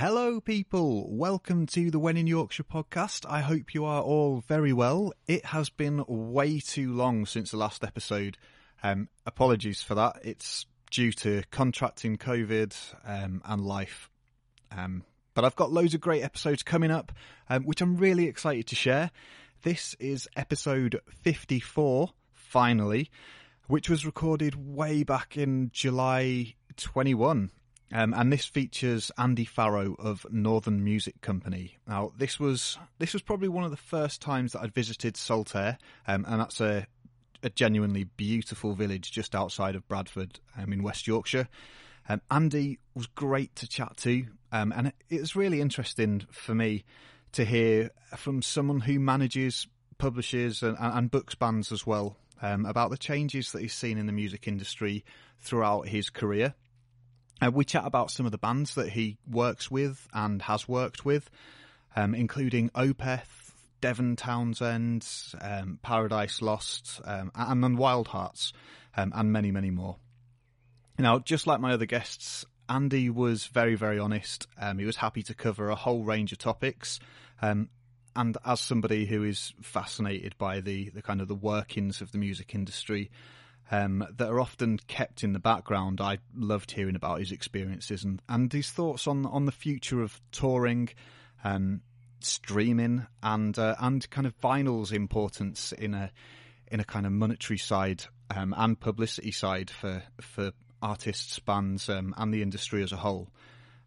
Hello, people. Welcome to the When in Yorkshire podcast. I hope you are all very well. It has been way too long since the last episode. Um, apologies for that. It's due to contracting COVID um, and life. Um, but I've got loads of great episodes coming up, um, which I'm really excited to share. This is episode 54, finally, which was recorded way back in July 21. Um, and this features Andy Farrow of Northern Music Company. Now, this was this was probably one of the first times that I'd visited Saltaire, um, and that's a, a genuinely beautiful village just outside of Bradford um, in West Yorkshire. Um, Andy was great to chat to, um, and it was really interesting for me to hear from someone who manages, publishes, and, and books bands as well um, about the changes that he's seen in the music industry throughout his career. Uh, we chat about some of the bands that he works with and has worked with, um, including Opeth, Devin Townsend, um, Paradise Lost, um, and then Wild Hearts, um, and many, many more. Now, just like my other guests, Andy was very, very honest. Um, he was happy to cover a whole range of topics. Um, and as somebody who is fascinated by the, the kind of the workings of the music industry, um, that are often kept in the background. I loved hearing about his experiences and, and his thoughts on on the future of touring, um, streaming, and uh, and kind of vinyl's importance in a in a kind of monetary side um, and publicity side for for artists, bands, um, and the industry as a whole.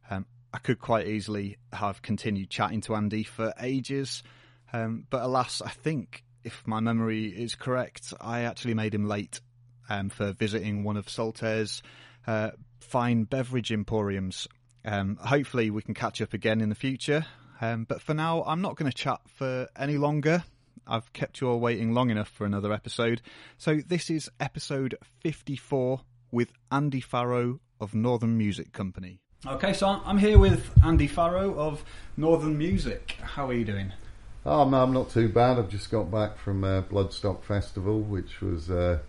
Um, I could quite easily have continued chatting to Andy for ages, um, but alas, I think if my memory is correct, I actually made him late um, for visiting one of Saltaire's uh, fine beverage emporiums. Um, hopefully, we can catch up again in the future. Um, but for now, I'm not going to chat for any longer. I've kept you all waiting long enough for another episode. So, this is episode 54 with Andy Farrow of Northern Music Company. Okay, so I'm here with Andy Farrow of Northern Music. How are you doing? Oh, no, I'm not too bad. I've just got back from uh, Bloodstock Festival, which was uh,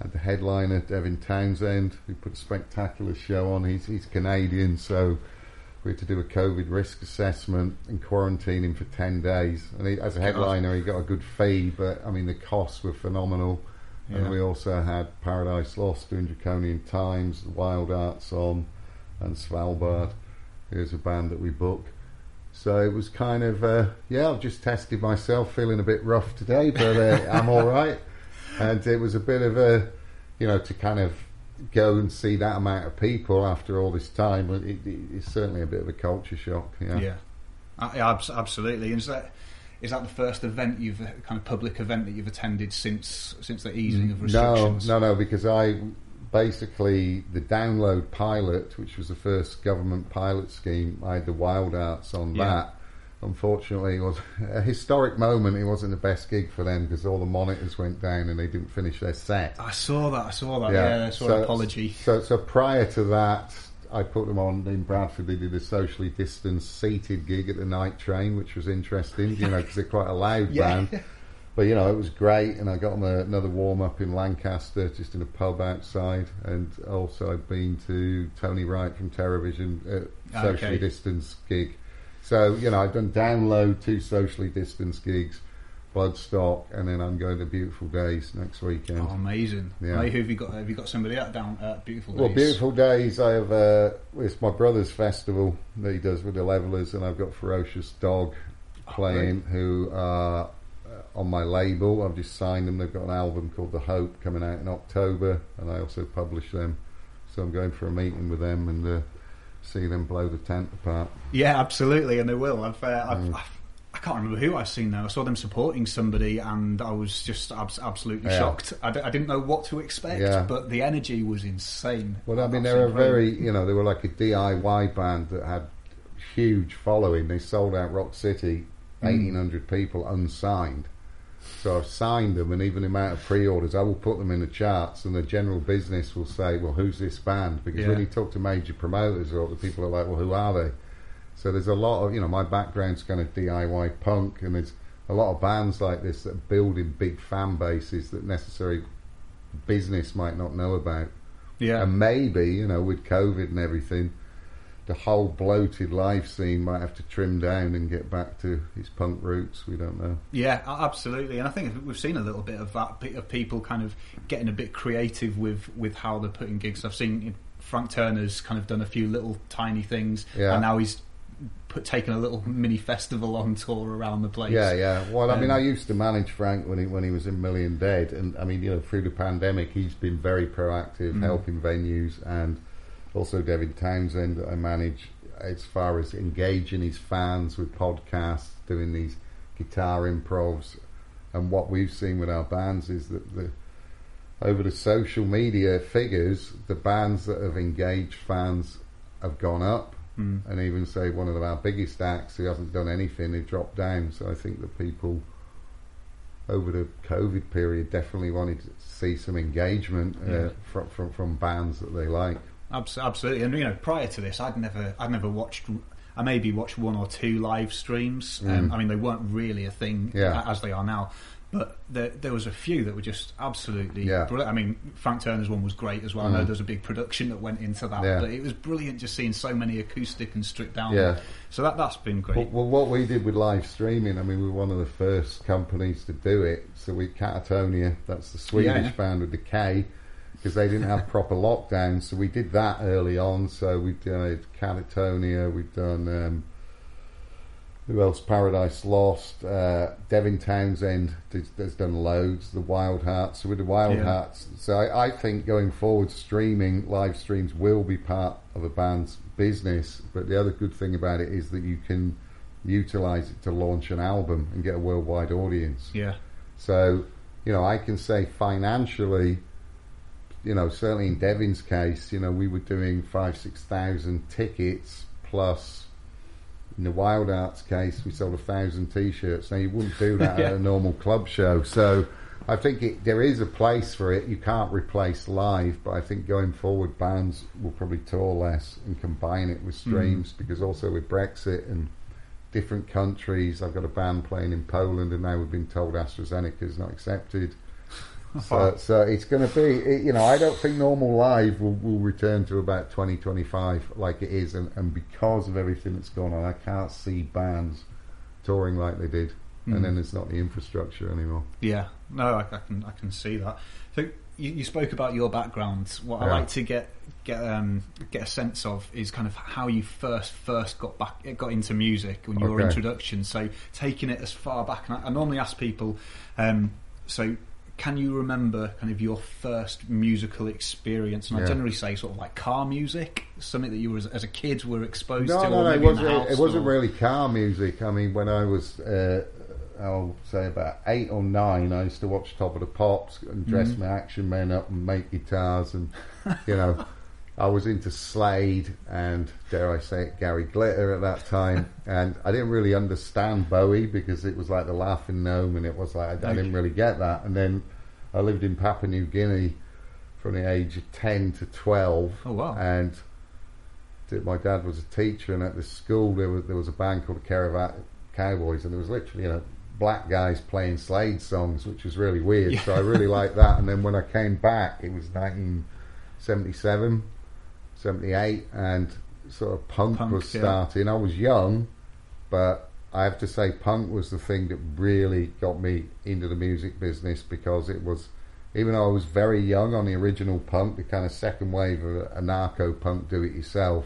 had the headliner Devin Townsend, who put a spectacular show on. He's he's Canadian, so we had to do a COVID risk assessment and quarantine him for ten days. And he, as a headliner, he got a good fee, but I mean the costs were phenomenal. Yeah. And we also had Paradise Lost doing Draconian Times, Wild Hearts on, and Svalbard. Here's a band that we book. So it was kind of uh, yeah. I've just tested myself, feeling a bit rough today, but uh, I'm all right and it was a bit of a, you know, to kind of go and see that amount of people after all this time. It, it, it's certainly a bit of a culture shock. Yeah, yeah, absolutely. And is that is that the first event you've kind of public event that you've attended since since the easing of restrictions? No, no, no, because I basically the download pilot, which was the first government pilot scheme. I had the Wild Hearts on yeah. that unfortunately, it was a historic moment. It wasn't the best gig for them because all the monitors went down and they didn't finish their set. I saw that. I saw that. Yeah, yeah I saw so, an apology. So, so prior to that, I put them on in Bradford. They did a socially distanced seated gig at the night train, which was interesting, you know, because they're quite a loud yeah. band. But you know, it was great, and I got them a, another warm up in Lancaster, just in a pub outside, and also I've been to Tony Wright from Terrorvision, uh, socially okay. distanced gig so, you know, I've done download two socially distanced gigs, Bloodstock, and then I'm going to Beautiful Days next weekend. Oh, amazing! Yeah. Who have you got? Have you got somebody at down at Beautiful Days? Well, Beautiful Days, I have. Uh, it's my brother's festival that he does with the Levellers, and I've got Ferocious Dog oh, playing, oh, who are uh, on my label. I've just signed them. They've got an album called The Hope coming out in October, and I also publish them. So I'm going for a meeting with them and. Uh, see them blow the tent apart. Yeah, absolutely, and they will. I've, uh, I've, mm. I've, I can not remember who I've seen now. I saw them supporting somebody, and I was just ab- absolutely yeah. shocked. I d- I didn't know what to expect, yeah. but the energy was insane. Well, I mean, they were very, you know, they were like a DIY band that had huge following. They sold out Rock City, mm. eighteen hundred people unsigned. So I've signed them, and even the amount of pre-orders, I will put them in the charts, and the general business will say, "Well, who's this band?" Because yeah. when you talk to major promoters, or the people are like, "Well, who are they?" So there's a lot of, you know, my background's kind of DIY punk, and there's a lot of bands like this that are building big fan bases that necessary business might not know about. Yeah, and maybe you know with COVID and everything, the whole bloated live scene might have to trim down and get back to his punk roots. We don't know. Yeah, absolutely. And I think we've seen a little bit of that of people kind of getting a bit creative with with how they're putting gigs. I've seen Frank Turner's kind of done a few little tiny things, Yeah. and now he's put taken a little mini festival on tour around the place. Yeah, yeah. Well, I mean, Um, I used to manage Frank when he when he was in Million Dead, and I mean, you know, through the pandemic, he's been very proactive, Mm. helping venues, and also Devin Townsend that I manage as far as engaging his fans with podcasts, doing these guitar improvs, and what we've seen with our bands is that the over the social media figures, the bands that have engaged fans have gone up Mm. and even say one of our biggest acts who hasn't done anything, he dropped down. So I think that people over the COVID period definitely wanted to see some engagement uh, Yeah. from, from from bands that they like. Abs- Absolutely, and you know, prior to this, I'd never, I'd never watched. I maybe watched one or two live streams. Um, Mm. I mean, they weren't really a thing Yeah. as they are now, but there, there was a few that were just absolutely Yeah. brilliant. I mean, Frank Turner's one was great as well. I know Mm. there's a big production that went into that, Yeah. but it was brilliant just seeing so many acoustic and stripped down. Yeah. So that that's been great. Well, well, what we did with live streaming, I mean, we were one of the first companies to do it. So we Katatonia, that's the Swedish band with the K, because they didn't have proper lockdown. So we did that early on. So we did Katatonia, we've done um, who else? Paradise Lost, uh, Devin Townsend did, has done loads. The Wild Hearts. So with the Wild Yeah. Hearts, so I, I think going forward, streaming live streams will be part of a band's business. But the other good thing about it is that you can utilize it to launch an album and get a worldwide audience. yeah, So, you know, I can say financially, you know, certainly in Devin's case, you know, we were doing five, six thousand tickets plus. In the Wild Hearts case, we sold a thousand T-shirts. Now you wouldn't do that Yeah. at a normal club show. So, I think it, there is a place for it. You can't replace live, but I think going forward, bands will probably tour less and combine it with mm-hmm. streams because also with Brexit and different countries. I've got a band playing in Poland, and now we've been told AstraZeneca is not accepted. So, so it's going to be, it, you know, I don't think normal live will, will return to about 2025 like it is, and, and because of everything that's gone on, I can't see bands touring like they did, Mm. and then there's not the infrastructure anymore. Yeah, no, I, I can I can see that. So you, you spoke about your background. What I Yeah. like to get get um, get a sense of is kind of how you first first got back got into music and your Okay. introduction. So taking it as far back, and I, I normally ask people. Um, so can you remember kind of your first musical experience? And I generally say sort of like car music, something that you were as, as a kid were exposed No, to. no, no. It maybe in the wasn't. It, house wasn't really car music. I mean, when I was, uh, I'll say about eight or nine, I used to watch Top of the Pops and dress Mhm. my action men up and make guitars, and you know, I was into Slade and dare I say it, Gary Glitter at that time, and I didn't really understand Bowie because it was like the Laughing Gnome, and it was like I, I didn't really get that. And then I lived in Papua New Guinea from the age of ten to twelve. Oh wow! And my dad was a teacher, and at the school there was there was a band called the Caravat Cowboys, and there was literally you know black guys playing Slade songs, which was really weird. Yeah. So I really liked that. And then when I came back, it was 1977, 78, and sort of punk, Punk, was yeah. starting. I was young, but I have to say, punk was the thing that really got me into the music business because it was, even though I was very young on the original punk, the kind of second wave of anarcho punk, do it yourself.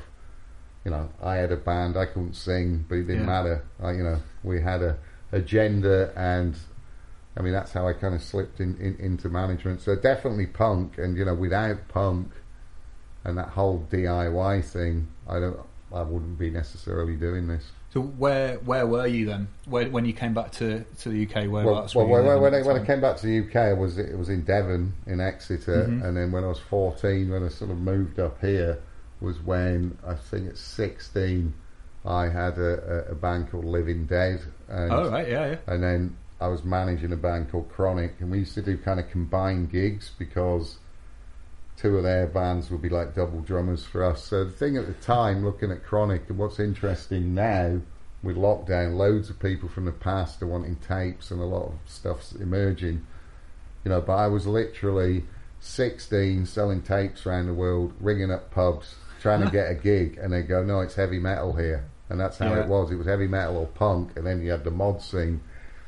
You know, I had a band. I couldn't sing, but it didn't Yeah. matter. I, you know, we had a agenda, and I mean that's how I kind of slipped in, in into management. So definitely punk, and you know, without punk and that whole DIY thing, I don't, I wouldn't be necessarily doing this. So where where were you then? Where, when you came back to, to the UK, where Well, well, where you when, when, I, when I came back to the UK, I was it was in Devon, in Exeter, Mhm. and then when I was fourteen, when I sort of moved up here, was when I think at sixteen, I had a, a, a band called Living Dead, and Oh right, yeah, yeah. and then I was managing a band called Chronic, and we used to do kind of combined gigs because two of their bands would be like double drummers for us. So the thing at the time, looking at Chronic, and what's interesting now with lockdown, loads of people from the past are wanting tapes, and a lot of stuff's emerging. You know, but I was literally 16 selling tapes around the world, ringing up pubs, trying to get a gig, and they go, "No, it's heavy metal here," and that's how Yeah. it was. It was heavy metal or punk, and then you had the mod scene.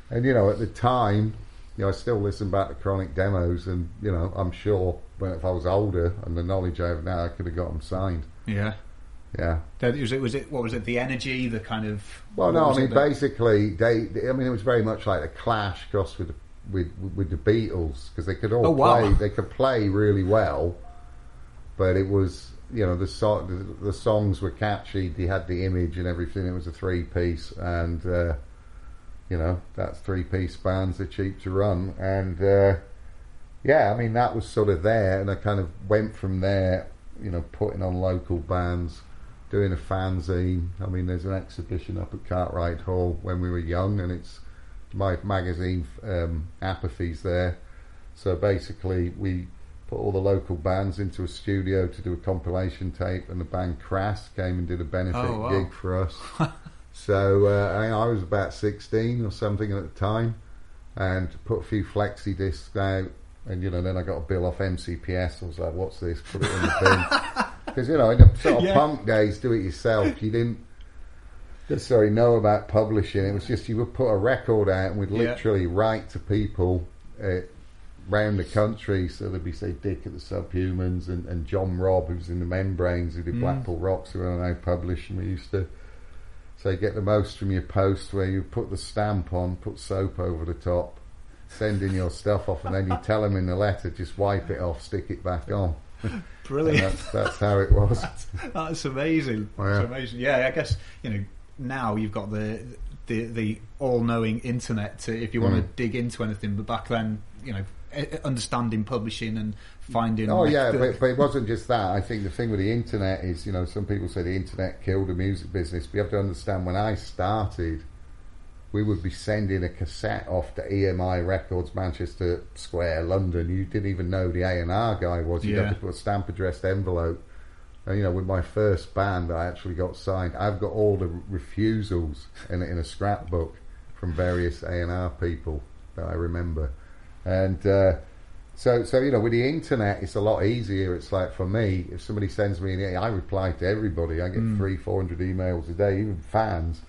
And you know, at the time, you know, I still listen back to Chronic demos, and you know, I'm sure when if I was older and the knowledge I have now, I could have got them signed. Yeah. Yeah. That- Was it? Was it? What was it? The energy, the kind of. Well, no, I mean, basically, they, they- I mean, it was very much like a Clash crossed with with with the Beatles because they could all Oh, wow. play. They could play really well, but it was you know the so, the, the songs were catchy. They had the image and everything. It was a three piece, and uh, you know that's three piece bands are cheap to run, and uh, yeah, I mean that was sort of there, and I kind of went from there. You know, putting on local bands doing a fanzine. I mean, there's an exhibition up at Cartwright Hall when we were young, and it's my magazine um, Apathy's there. So basically, we put all the local bands into a studio to do a compilation tape, and the band Crass came and did a benefit Oh, wow. gig for us. so uh, I, I was about 16 or something at the time, and put a few flexi discs out. And you know, then I got a bill off MCPS. I was like, "What's this?" Put it in the bin. Because you know, in the sort of Yeah. punk days, do it yourself. You didn't necessarily know about publishing. It was just you would put a record out and we'd Yeah. literally write to people uh, round the country. So there'd be say Dick at the Subhumans and, and John Robb, who's in the Membranes, who did Mm. Blackpool Rocks, who are now published. And we used to say get the most from your post, where you put the stamp on, put soap over the top. Send in your stuff off, and then you tell them in the letter, just wipe it off, stick it back on. Brilliant. that's, that's how it was. That's amazing. Oh, That's yeah. amazing. Yeah, I guess you know now you've got the the, the all-knowing internet to, if you want to Mm. dig into anything. But back then, you know, understanding publishing and finding. Oh like, yeah, the- but, but it wasn't just that. I think the thing with the internet is, you know, some people say the internet killed the music business. But you have to understand when I started, we would be sending a cassette off to EMI Records, Manchester Square, London. You didn't even know the A and R guy was. You'd Yeah. have to put a stamp addressed envelope. And, you know, with my first band, I actually got signed. I've got all the refusals in, a- in a scrapbook from various A and R people that I remember, and. Uh, so, so you know, with the internet, it's a lot easier. It's like for me, if somebody sends me, an I reply to everybody. I get Mm. three, four hundred emails a day, even fans.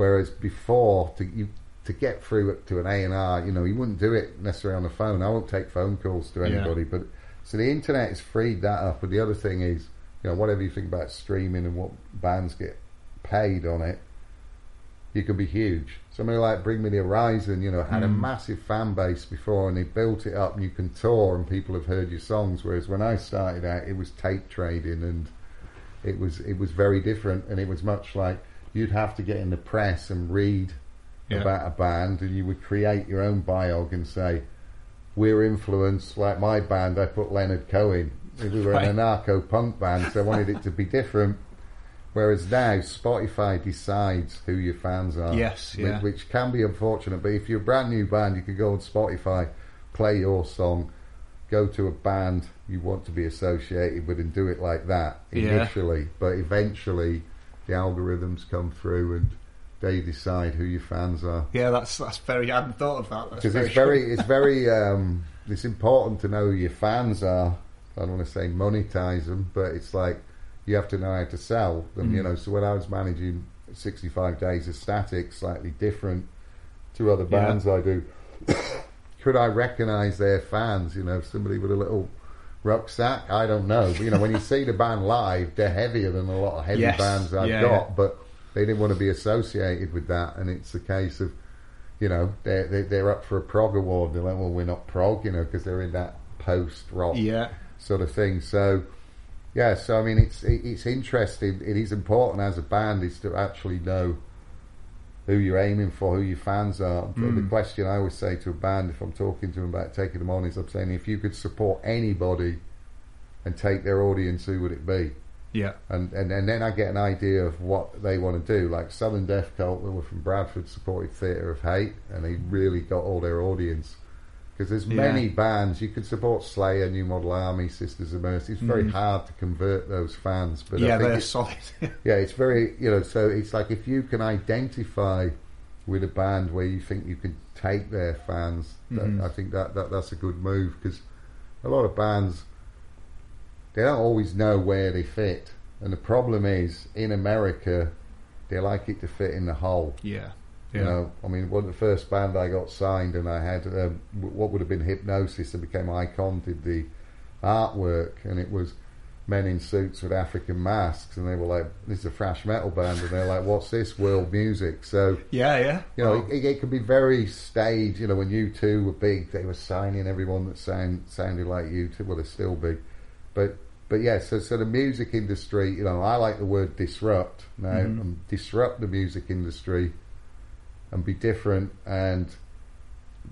Whereas before, to you to get through to an A and R, you know, you wouldn't do it necessarily on the phone. I won't take phone calls to Yeah. anybody, but so the internet has freed that up. But the other thing is, you know, whatever you think about streaming and what bands get paid on it, you can be huge. Somebody like Bring Me the Horizon, you know, had a Mm. massive fan base before and they built it up and you can tour and people have heard your songs. Whereas when I started out, it was tape trading and it was it was very different and it was much like you'd have to get in the press and read Yeah. about a band and you would create your own biog and say, we're influenced, like my band, I put Leonard Cohen. We were Right. an anarcho punk band, so I wanted it to be different. Whereas now, Spotify decides who your fans are. Yes, yeah. Which can be unfortunate, but if you're a brand new band, you can go on Spotify, play your song, go to a band you want to be associated with, and do it like that Yeah. initially. But eventually, the algorithms come through and they decide who your fans are yeah, that's that's very. I hadn't thought of that. Because it's very it's very um, it's important to know who your fans are. I don't want to say monetize them, but it's like you have to know how to sell them. You Mm. know, so when I was managing 65 days of static, slightly different to other Yeah. bands I do. Could I recognise their fans? You know, somebody with a little rucksack. I don't know. But, you know, when you see the band live, they're heavier than a lot of heavy Yes. bands I've Yeah, got, yeah. but they didn't want to be associated with that, and it's a case of you know, they're, they're, they're up for a prog award. They're like, well, we're not prog, you know, because they're in that post rock Yeah, sort of thing. So, yeah, so I mean, it's it, it's interesting. It is important as a band is to actually know who you're aiming for, who your fans are. But The Mm. question I always say to a band, if I'm talking to them about taking them on, is I'm saying if you could support anybody and take their audience, who would it be? yeah, and, and and then I get an idea of what they want to do. Like Southern Death Cult, they were from Bradford, supported Theatre of Hate, and they really got all their audience. Because there's Yeah. many bands you could support Slayer, New Model Army, Sisters of Mercy. It's very Mm. hard to convert those fans, but I yeah, think they're solid. yeah, it's very you know. So it's like if you can identify with a band where you think you can take their fans, that, Mhm. I think that, that that's a good move because a lot of bands they don't always know where they fit. And the problem is, in America, they like it to fit in the hole. Yeah. You know, I mean, one of the first band I got signed, and I had um, what would have been Hipgnosis, that became Icon, did the artwork, and it was men in suits with African masks, and they were like, "This is a thrash metal band," and they're like, "What's this? World music?" So yeah, yeah, you know, it, it could be very staged. You know, when U2 were big, they were signing everyone that sound sounded like U2. Well, they're still big, but but yeah, so so the music industry, you know, I like the word disrupt now. Mhm. Um, disrupt the music industry and be different, and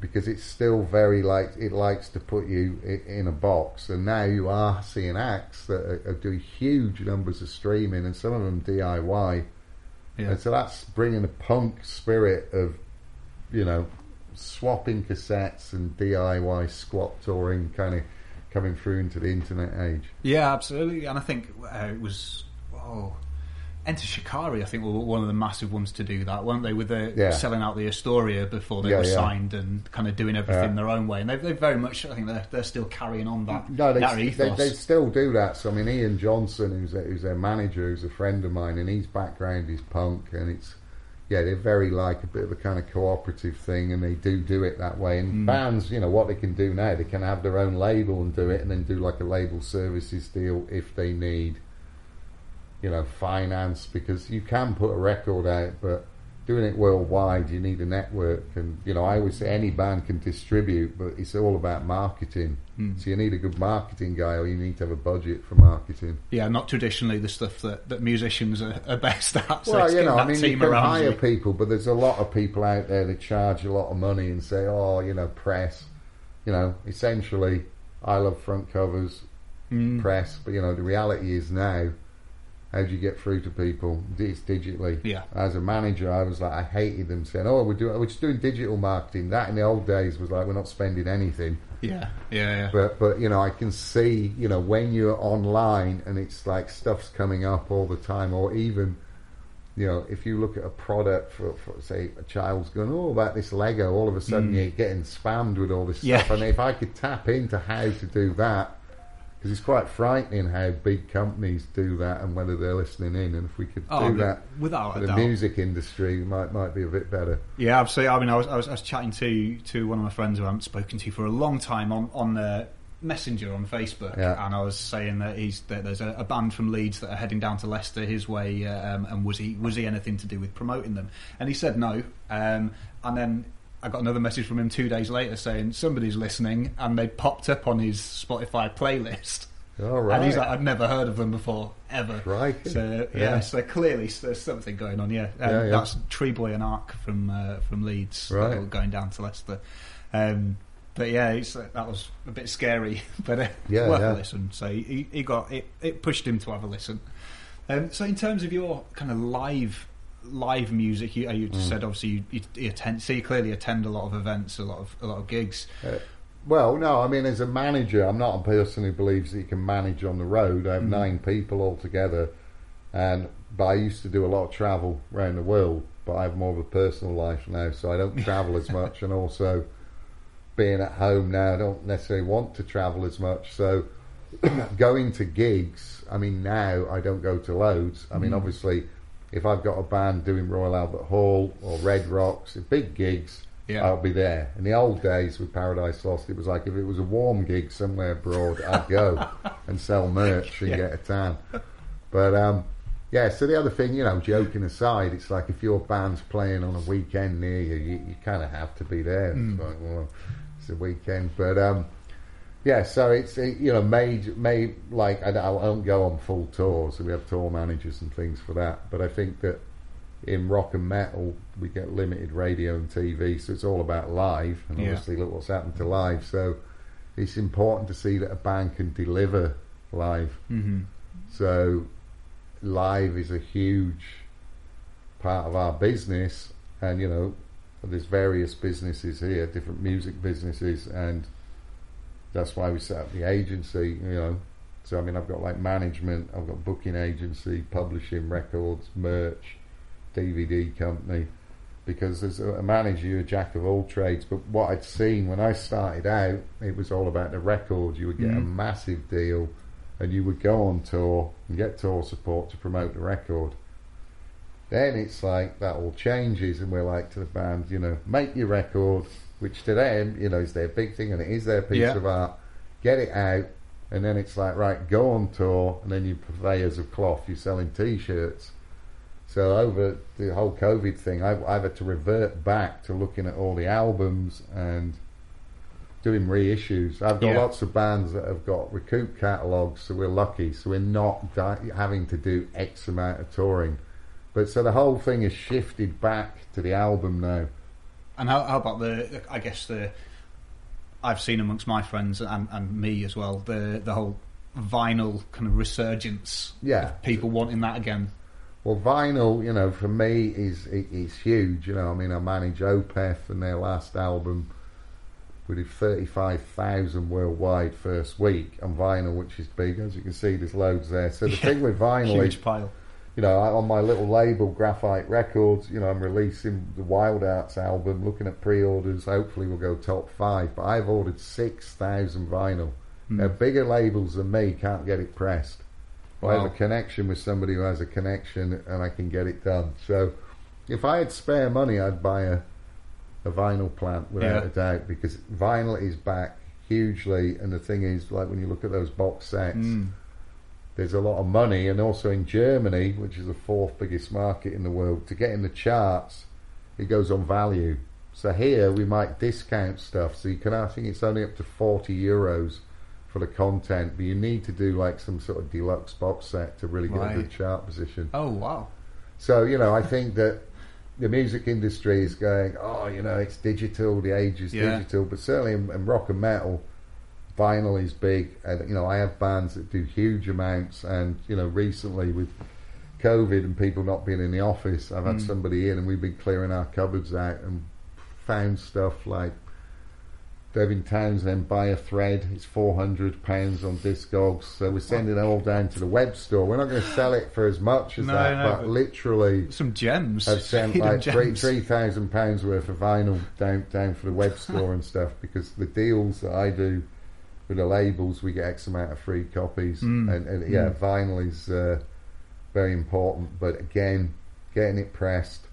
because it's still very like it likes to put you in a box. And now you are seeing acts that are, are doing huge numbers of streaming, and some of them DIY. yeah. And so that's bringing the punk spirit of, you know, swapping cassettes and DIY squat touring kind of coming through into the internet age. Yeah, absolutely. And I think uh, it was oh, Enter Shikari. I think were one of the massive ones to do that, weren't they? With the Yeah. selling out the Astoria before they Yeah, were yeah. signed and kind of doing everything their own way. And they've, they've very much. I think they're they're still carrying on that No, they, that they, they still do that. So I mean, Ian Johnson, who's a, who's their manager, who's a friend of mine, and his background is punk, and it's yeah, they're very like a bit of a kind of cooperative thing, and they do do it that way. And Mm. bands, you know, what they can do now, they can have their own label and do it, and then do like a label services deal if they need, you know, finance because you can put a record out, but doing it worldwide, you need a network. And you know, I always say any band can distribute, but it's all about marketing. Mm. So you need a good marketing guy, or you need to have a budget for marketing. yeah, not traditionally the stuff that, that musicians are, are best at. So well, you know, I mean, you can hire you. people, but there's a lot of people out there that charge a lot of money and say, "Oh, you know, press." You know, essentially, I love front covers, Mm. press, but you know, the reality is now, how do you get through to people? It's digitally. Yeah. As a manager, I was like, I hated them saying, "Oh, we're doing, we're just doing digital marketing." That in the old days was like, we're not spending anything. Yeah, yeah, yeah. But but you know, I can see you know when you're online and it's like stuff's coming up all the time, or even you know if you look at a product for, for say a child's going, oh about this Lego, all of a sudden Mm. you're getting spammed with all this Yeah. stuff. And if I could tap into how to do that, because it's quite frightening how big companies do that and whether they're listening in. And if we could Oh, do that without for the doubt. music industry, might might be a bit better. Yeah, absolutely. I mean, I was, I was I was chatting to to one of my friends who I haven't spoken to for a long time on on uh, Messenger on Facebook, Yeah. and I was saying that he's that there's a, a band from Leeds that are heading down to Leicester his way, uh, um, and was he was he anything to do with promoting them? And he said no. Um, and then I got another message from him two days later saying somebody's listening, and they popped up on his Spotify playlist. All right. And he's like, I've never heard of them before, ever. Crikey. So yeah, Yeah. so clearly there's something going on. Yeah, um, Yeah, yeah. that's Treeboy and Arc from uh, from Leeds, Right. going down to Leicester. Um, but yeah, it's, uh, that was a bit scary, but uh, Yeah, worth yeah. a listen. So he, he got it. It pushed him to have a listen. Um, so in terms of your kind of live live music, you, uh, you just Mm. said obviously you, you, you attend. So you clearly attend a lot of events, a lot of a lot of gigs. Uh, well, no, I mean, as a manager, I'm not a person who believes that you can manage on the road. I have Mm. nine people altogether, and but I used to do a lot of travel around the world. But I have more of a personal life now, so I don't travel as much, and also being at home now, I don't necessarily want to travel as much. So going to gigs, I mean, now I don't go to loads. I mean, Mm. obviously, if I've got a band doing Royal Albert Hall or Red Rocks, big gigs, Yeah. I'll be there. In the old days with Paradise Lost, it was like if it was a warm gig somewhere abroad, I'd go and sell merch and Yeah. get a tan. But um, yeah, so the other thing, you know, joking aside, it's like if your band's playing on a weekend near you, you, you kind of have to be there. Mm. It's like, well, it's a weekend, but um, yeah, so it's it, you know, made made like I don't, I go on full tours, so we have tour managers and things for that. But I think that in rock and metal, we get limited radio and TV, so it's all about live. And Yeah. obviously, look what's happened to live. So it's important to see that a band can deliver live. hmm So live is a huge part of our business, and you know, there's various businesses here, different music businesses, and that's why we set up the agency. You know, so I mean, I've got like management, I've got booking agency, publishing records, merch, DVD company. Because as a manager, you're a jack of all trades. But what I'd seen when I started out, it was all about the record. You would get a Mhm. massive deal and you would go on tour and get tour support to promote the record. Then it's like that all changes, and we're like to the band, you know, make your record, which to them, you know, is their big thing, and it is their piece Yeah. of art. Get it out, and then it's like, right, go on tour, and then you purveyors of cloth, you're selling T-shirts. So over the whole COVID thing, I've, I've had to revert back to looking at all the albums and doing reissues. I've got Yeah. lots of bands that have got recoup catalogues, so we're lucky. So we're not di- having to do X amount of touring. But so the whole thing has shifted back to the album now. And how, how about the? I guess the. I've seen amongst my friends and, and me as well the the whole vinyl kind of resurgence. Yeah. of people wanting that again. Well, vinyl, you know, for me is i- is huge. You know, I mean, I manage Opeth and their last album. We did thirty-five thousand worldwide first week on vinyl, which is big. As you can see, there's loads there. So the Yeah, thing with vinyl is, Huge pile. You know, on my little label, Graphite Records, you know, I'm releasing the Wild Hearts album, looking at pre-orders. Hopefully, we'll go top five. But I've ordered six thousand vinyl. Hmm. Now, bigger labels than me can't get it pressed. I have a connection with somebody who has a connection, and I can get it done. So, if I had spare money, I'd buy a a vinyl plant without Yeah. a doubt because vinyl is back hugely. And the thing is, like when you look at those box sets, Mm. There's a lot of money, and also in Germany, which is the fourth biggest market in the world, to get in the charts, it goes on value. So here we might discount stuff, so you can. I think it's only up to forty euros for the content, but you need to do like some sort of deluxe box set to really get a Right. good chart position. Oh wow. So you know, I think that the music industry is going, oh, you know, it's digital, the age is Yeah. digital, but certainly in, in rock and metal, vinyl is big. And you know, I have bands that do huge amounts, and you know, recently with COVID and people not being in the office, I've had Mm. somebody in, and we've been clearing our cupboards out and found stuff like. Devin Townsend By a Thread. It's four hundred pounds on Discogs, so we're sending it all down to the web store. We're not going to sell it for as much as No, that, no, but, but- literally, Some gems. I've sent like three three thousand pounds worth of vinyl down down for the web store and stuff because the deals that I do with the labels, we get X amount of free copies, Mm. and, and yeah, Mm. vinyl is uh, very important. But again, getting it pressed,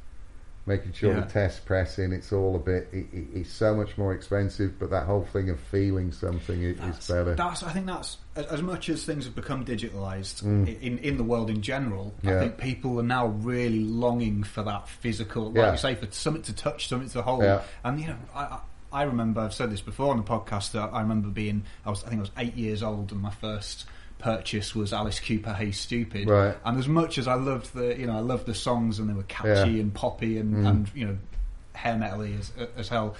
making sure Yeah. the test pressing, it's all a bit. It, it, it's so much more expensive, but that whole thing of feeling something is better. that's. I think that's as, much as things have become digitalized Mm. in in the world in general. I think people are now really longing for that physical, like Yeah. you say, for something to touch, something to hold. Yeah. And you know, I, I I remember I've said this before on the podcast that I remember being I was I think I was eight years old and my first purchase was Alice Cooper Hey Stupid Right. and as much as I loved the you know I loved the songs and they were catchy Yeah. and poppy and, Mm. and you know hair metally as, as hell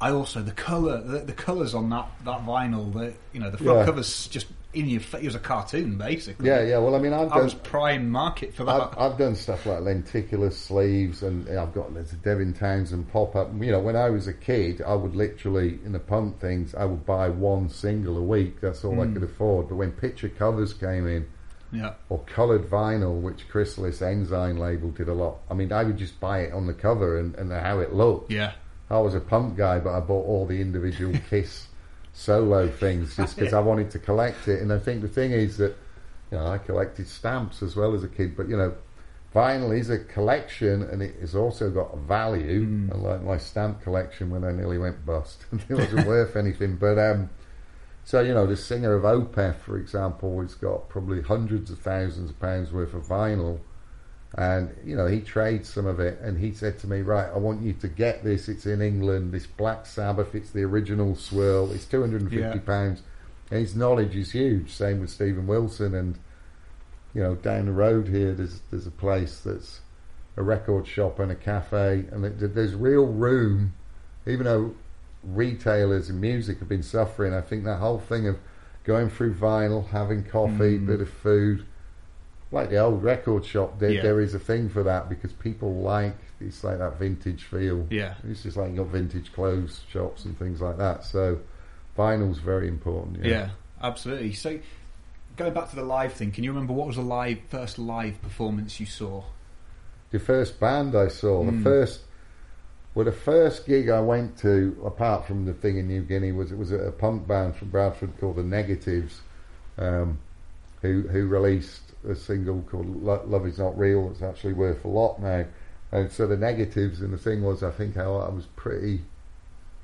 I also the color the, the colors on that that vinyl the you know the front Yeah. covers just in your face it was a cartoon basically yeah, yeah. Well, I mean, I've I done, was prime market for that I've, I've done stuff like lenticular sleeves, and I've got there's a Devin Townsend pop up. You know, when I was a kid, I would literally in the punk things, I would buy one single a week. That's all I Mm. could afford. But when picture covers came in, yeah or coloured vinyl, which Chrysalis Enzyme label did a lot. I mean, I would just buy it on the cover and, and how it looked. yeah I was a punk guy, but I bought all the individual Kiss solo things just because I wanted to collect it. And I think the thing is that you know I collected stamps as well as a kid, but you know vinyl is a collection and it has also got a value. Mm. Unlike my stamp collection when I nearly went bust, it wasn't worth anything. But um, so you know the singer of Opeth, for example, has got probably hundreds of thousands of pounds worth of vinyl. And you know he trades some of it, and he said to me, "Right, I want you to get this. It's in England. This Black Sabbath. It's the original swirl. It's two hundred and fifty Yeah. pounds." And his knowledge is huge. Same with Steven Wilson, and you know down the road here, there's there's a place that's a record shop and a cafe, and it, there's real room. Even though retailers and music have been suffering, I think that whole thing of going through vinyl, having coffee, Mm. bit of food, like the old record shop, there, Yeah. there is a thing for that because people like it's like that vintage feel. yeah It's just like you got vintage clothes shops and things like that. So vinyl's very important. Yeah, absolutely. So, going back to the live thing, can you remember what was the live first live performance you saw? The first band I saw, the Mm. first, well, the first gig I went to, apart from the thing in New Guinea, was it was a punk band from Bradford called the Negatives. Um, who who released a single called "Love Is Not Real." It's actually worth a lot now. And so the negatives and the thing was, I think I, I was pretty.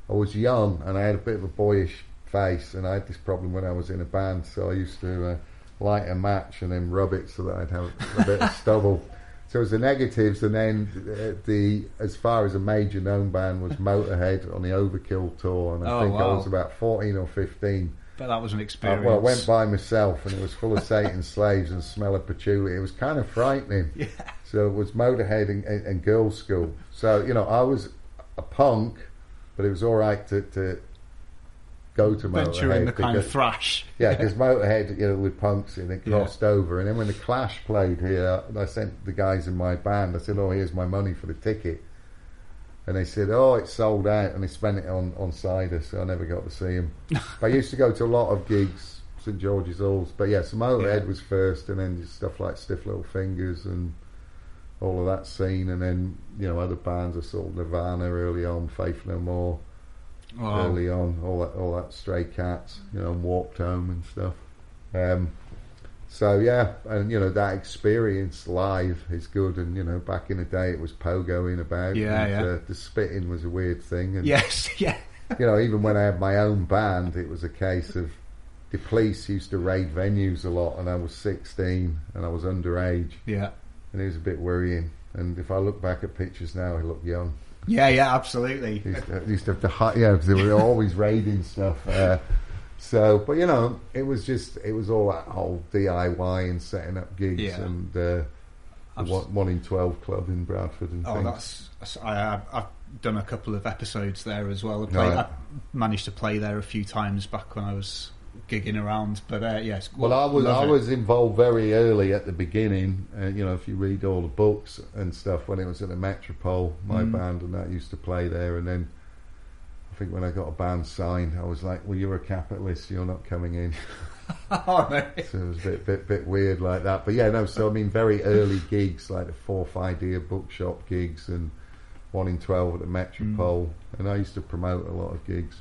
I was young and I had a bit of a boyish face, and I had this problem when I was in a band. So I used to uh, light a match and then rub it so that I'd have a bit of stubble. So it was the negatives, and then uh, the as far as a major known band was Motorhead on the Overkill tour, and I Oh, think I was about fourteen or fifteen. But that was an Uh, experience. well, I went by myself, and it was full of Satan slaves and smell of patchouli. It was kind of frightening. Yeah. So it was Motorhead and, and, and Girlschool. So you know, I was a punk, but it was all right to, to go to Venture Motorhead in the kind of thrash. yeah, because Motorhead, you know, with punks and it Yeah. crossed over. And then when the Clash played here, I sent the guys in my band. I said, "Oh, here's my money for the ticket." And they said, "Oh, it's sold out," and they spent it on on cider, so I never got to see him. I used to go to a lot of gigs, St George's Halls. But yeah, so Motorhead Yeah. was first, and then just stuff like Stiff Little Fingers and all of that scene, and then you know other bands. I saw Nirvana early on, Faith No More Wow. early on, all that, all that stray cats, you know, and walked home and stuff. Um, so yeah, and you know that experience live is good. And you know, back in the day, it was pogoing about. Yeah, and, yeah. Uh, the spitting was a weird thing, and Yes, yeah. you know, even when I had my own band, it was a case of the police used to raid venues a lot, and I was 16 and I was underage, Yeah. and it was a bit worrying. And if I look back at pictures now, I look young. Yeah, yeah, absolutely. used to, used to have to yeah, they were always raiding stuff. Uh, so, but you know, it was just it was all that whole DIY and setting up gigs Yeah. and uh, one, one in twelve club in Bradford and Oh, things. that's, that's I, I've, I've done a couple of episodes there as well. I, played, yeah. I managed to play there a few times back when I was gigging around. But uh, yes, Well, I was I it. was involved very early at the beginning. Uh, you know, if you read all the books and stuff, when it was at the Metropole, my Mm. band and that used to play there. And then think when I got a band signed, I was like, "Well, you're a capitalist. You're not coming in." oh, no. So it was a bit, bit, bit weird like that. But yeah, no. So I mean, very early gigs like the fourth idea bookshop gigs and one in twelve at the Metropole, and I used to promote a lot of gigs.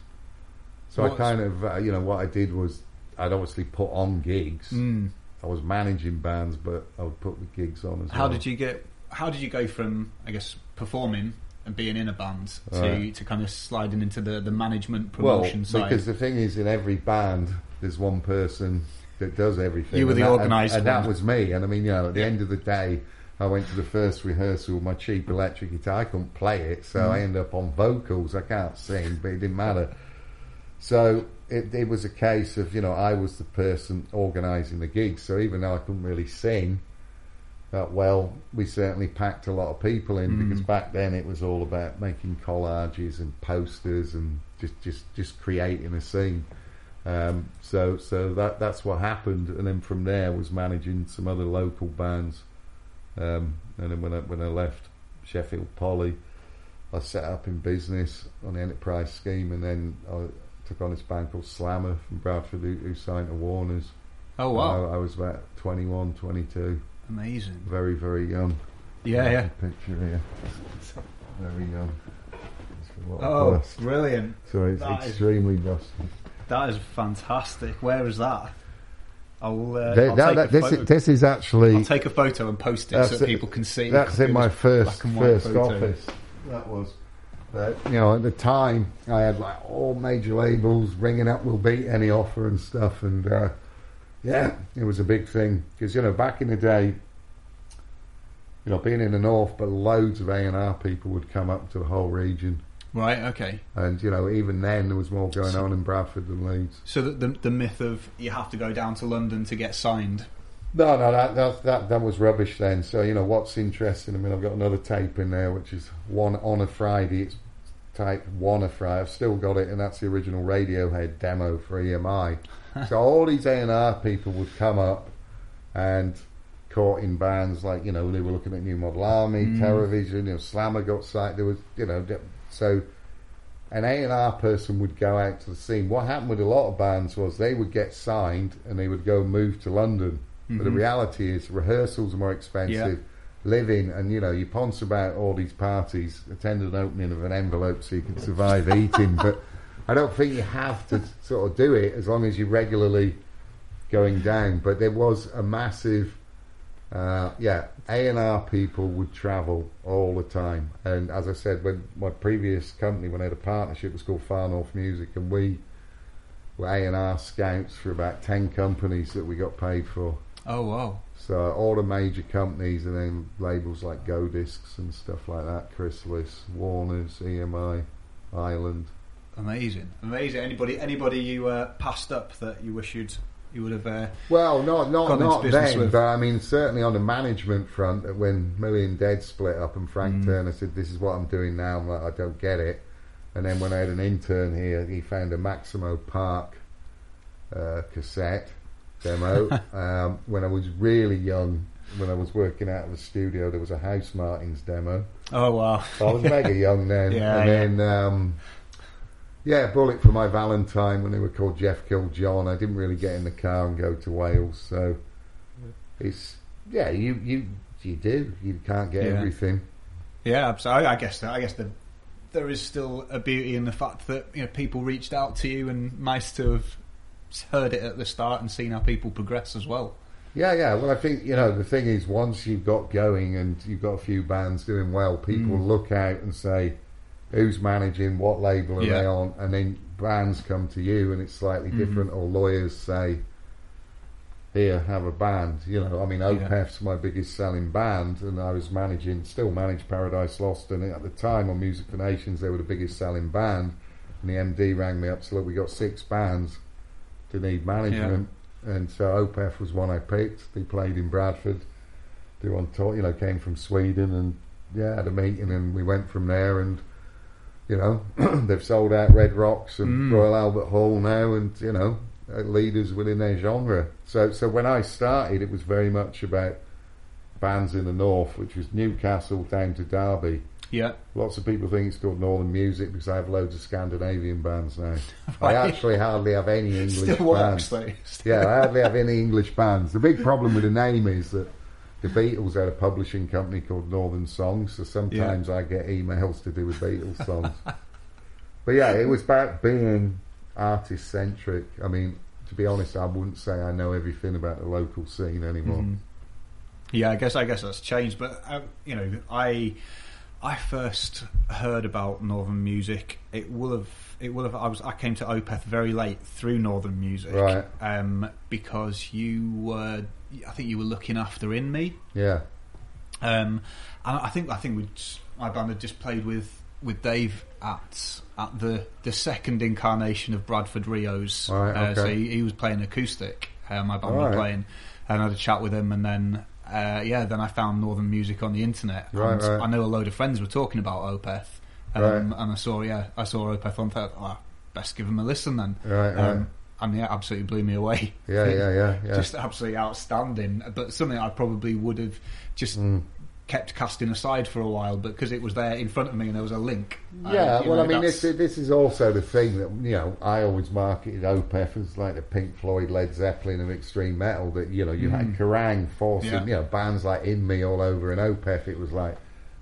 So I kind of, uh, you know, what I did was I'd obviously put on gigs. Mm. I was managing bands, but I would put the gigs on as How well. How did you get? How did you go from I guess performing and being in a band to Right. to kind of sliding into the the management Well, promotion side? because the thing is, in every band, there's one person that does everything. You were and the that- and- organised and, that was me. And I mean, you know, at the Yeah. end of the day, I went to the first rehearsal with my cheap electric guitar. I couldn't play it, so Mm. I ended up on vocals. I can't sing, but it didn't matter. So it, it was a case of you know I was the person organising the gigs. So even though I couldn't really sing that well, we certainly packed a lot of people in Mm. because back then it was all about making collages and posters and just just just creating a scene. Um, so so that that's what happened, and then from there was managing some other local bands. Um, and then when I when I left Sheffield Poly, I set up in business on the enterprise scheme, and then I took on this band called Slammer from Bradford, who, who signed to Warner's. oh wow, I, I was about 21, 22, amazing. very very young. Yeah, yeah. Picture here, very young. It's got a lot of Oh, dust. brilliant! So it's that is- extremely dusty. That is fantastic. Where is that? I'll, uh, Th- I'll that- take that- a this, photo. is, this is actually I'll take a photo and post it so it. people can see. That's in my first black and white first photo. office. That was. But, you know, at the time, I had like all major labels ringing up, "We'll beat any offer" and stuff, and uh, yeah, it was a big thing because you know back in the day, you know, being in the north, but loads of A and R people would come up to the whole region, Right. Okay. and you know, even then there was more going on in Bradford than Leeds. So the, the the myth of you have to go down to London to get signed. No, no, that, that that that was rubbish then. So you know what's interesting? I mean, I've got another tape in there, which is one on a Friday. It's type one a Friday. I've still got it, and that's the original Radiohead demo for EMI. so all these A and R people would come up and caught in bands like you know they were looking at New Model Army, Mm. Terrorvision, you know Slammer got signed. There was you know so an A and R person would go out to the scene. What happened with a lot of bands was they would get signed and they would go move to London. But the Mhm. reality is rehearsals are more expensive. Living and you know you ponce about all these parties, attend an opening of an envelope so you can survive eating. But I don't think you have to sort of do it as long as you're regularly going down. But there was a massive, uh, yeah, A and R people would travel all the time. And as I said, when my previous company, when I had a partnership, was called Far North Music, and we were A and R scouts for about ten companies that we got paid for. Oh wow! So all the major companies, and then labels like Go Discs and stuff like that, Chrysalis, Warner's, EMI, Island. Amazing, amazing. Anybody, anybody you uh, passed up that you wish you'd you would have? Uh, well, not not not then, with? but I mean certainly on the management front. When Million Dead split up and Frank Mm. Turner said, "This is what I'm doing now," I'm like, "I don't get it." And then when I had an intern here, he found a Maximo Park uh, cassette demo. um, when I was really young, when I was working out of the studio, there was a Housemartins demo. oh wow! I was mega young then. Yeah, and then, um, yeah, Bullet for My Valentine when they were called Jeff Killed John. I didn't really get in the car and go to Wales. So it's, yeah, you, you, you do. You can't get Yeah. everything. Yeah, absolutely. I guess I guess the, there is still a beauty in the fact that you know people reached out to you, and nice to have heard it at the start and seen how people progress as well. Yeah, yeah. Well, I think, you know, the thing is, once you've got going and you've got a few bands doing well, people Mm. look out and say, who's managing, what label are Yeah. they on? And then bands come to you and it's slightly Mhm. different, or lawyers say, here, have a band. You know, I mean, Yeah. Opeth's my biggest selling band, and I was managing, still manage Paradise Lost, and at the time on Music for Nations, they were the biggest selling band. And the MD rang me up, so look, we got six bands to need management. And so Opeth was one I picked. They played in Bradford. They were on tour, you know, came from Sweden, and yeah, had a meeting, and we went from there. And you know, they've sold out Red Rocks and Mm. Royal Albert Hall now, and you know, uh, leaders within their genre. So, so when I started, it was very much about bands in the north, which was Newcastle down to Derby. Yeah, Lots of people think it's called Northern Music because I have loads of Scandinavian bands now. I actually hardly have any English still bands. works. Yeah, I hardly have any English bands. The big problem with the name is that the Beatles had a publishing company called Northern Songs, so sometimes I get emails to do with Beatles songs. but yeah, it was about being artist centric. I mean, to be honest, I wouldn't say I know everything about the local scene anymore. Mhm. Yeah, I guess I guess that's changed, but uh, you know, I I first heard about Northern music. It will have it will have. I was I came to Opeth very late through Northern music, Right. Um, because you were I think you were looking after In Me, Yeah, um, and I think I think we my band had just played with with Dave at at the the second incarnation of Bradford Rios. Right, uh, so he, he was playing acoustic. Uh, my band was playing, and I had a chat with him, and then uh, yeah, then I found Northern music on the internet. Right, and right. I know a load of friends were talking about Opeth, um, Right. and I saw yeah, I saw Opeth on. Thought, oh, best give them a listen then. right, right. Um, and yeah, absolutely blew me away. yeah, yeah, yeah, yeah. Just absolutely outstanding, but something I probably would have just Mm. Kept casting aside for a while, but because it was there in front of me and there was a link. uh, Yeah, well, know, I mean, that's- this this is also the thing that you know I always marketed Opeth as like the Pink Floyd, Led Zeppelin of extreme metal. That you know you had Mm. Kerrang forcing Yeah. you know bands like In Me all over, and Opeth it was like,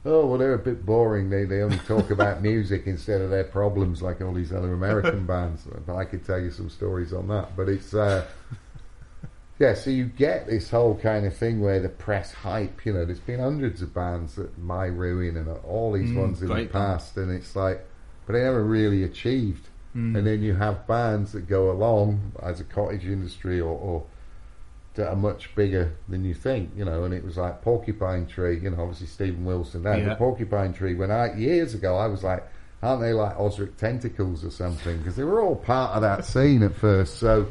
oh well, they're a bit boring. They they only talk about music instead of their problems like all these other American bands. But I could tell you some stories on that. But it's. Uh, yeah, so you get this whole kind of thing where the press hype, you know, there's been hundreds of bands that My Ruin and all these Mm, ones in the past, and it's like, but they never really achieved. Mm. And then you have bands that go along as a cottage industry or, or that are much bigger than you think, you know. And it was like Porcupine Tree, you know, obviously Steven Wilson. Now, Yeah. the Porcupine Tree, when I years ago, I was like, aren't they like Ozric Tentacles or something? Because they were all part of that scene at first. So,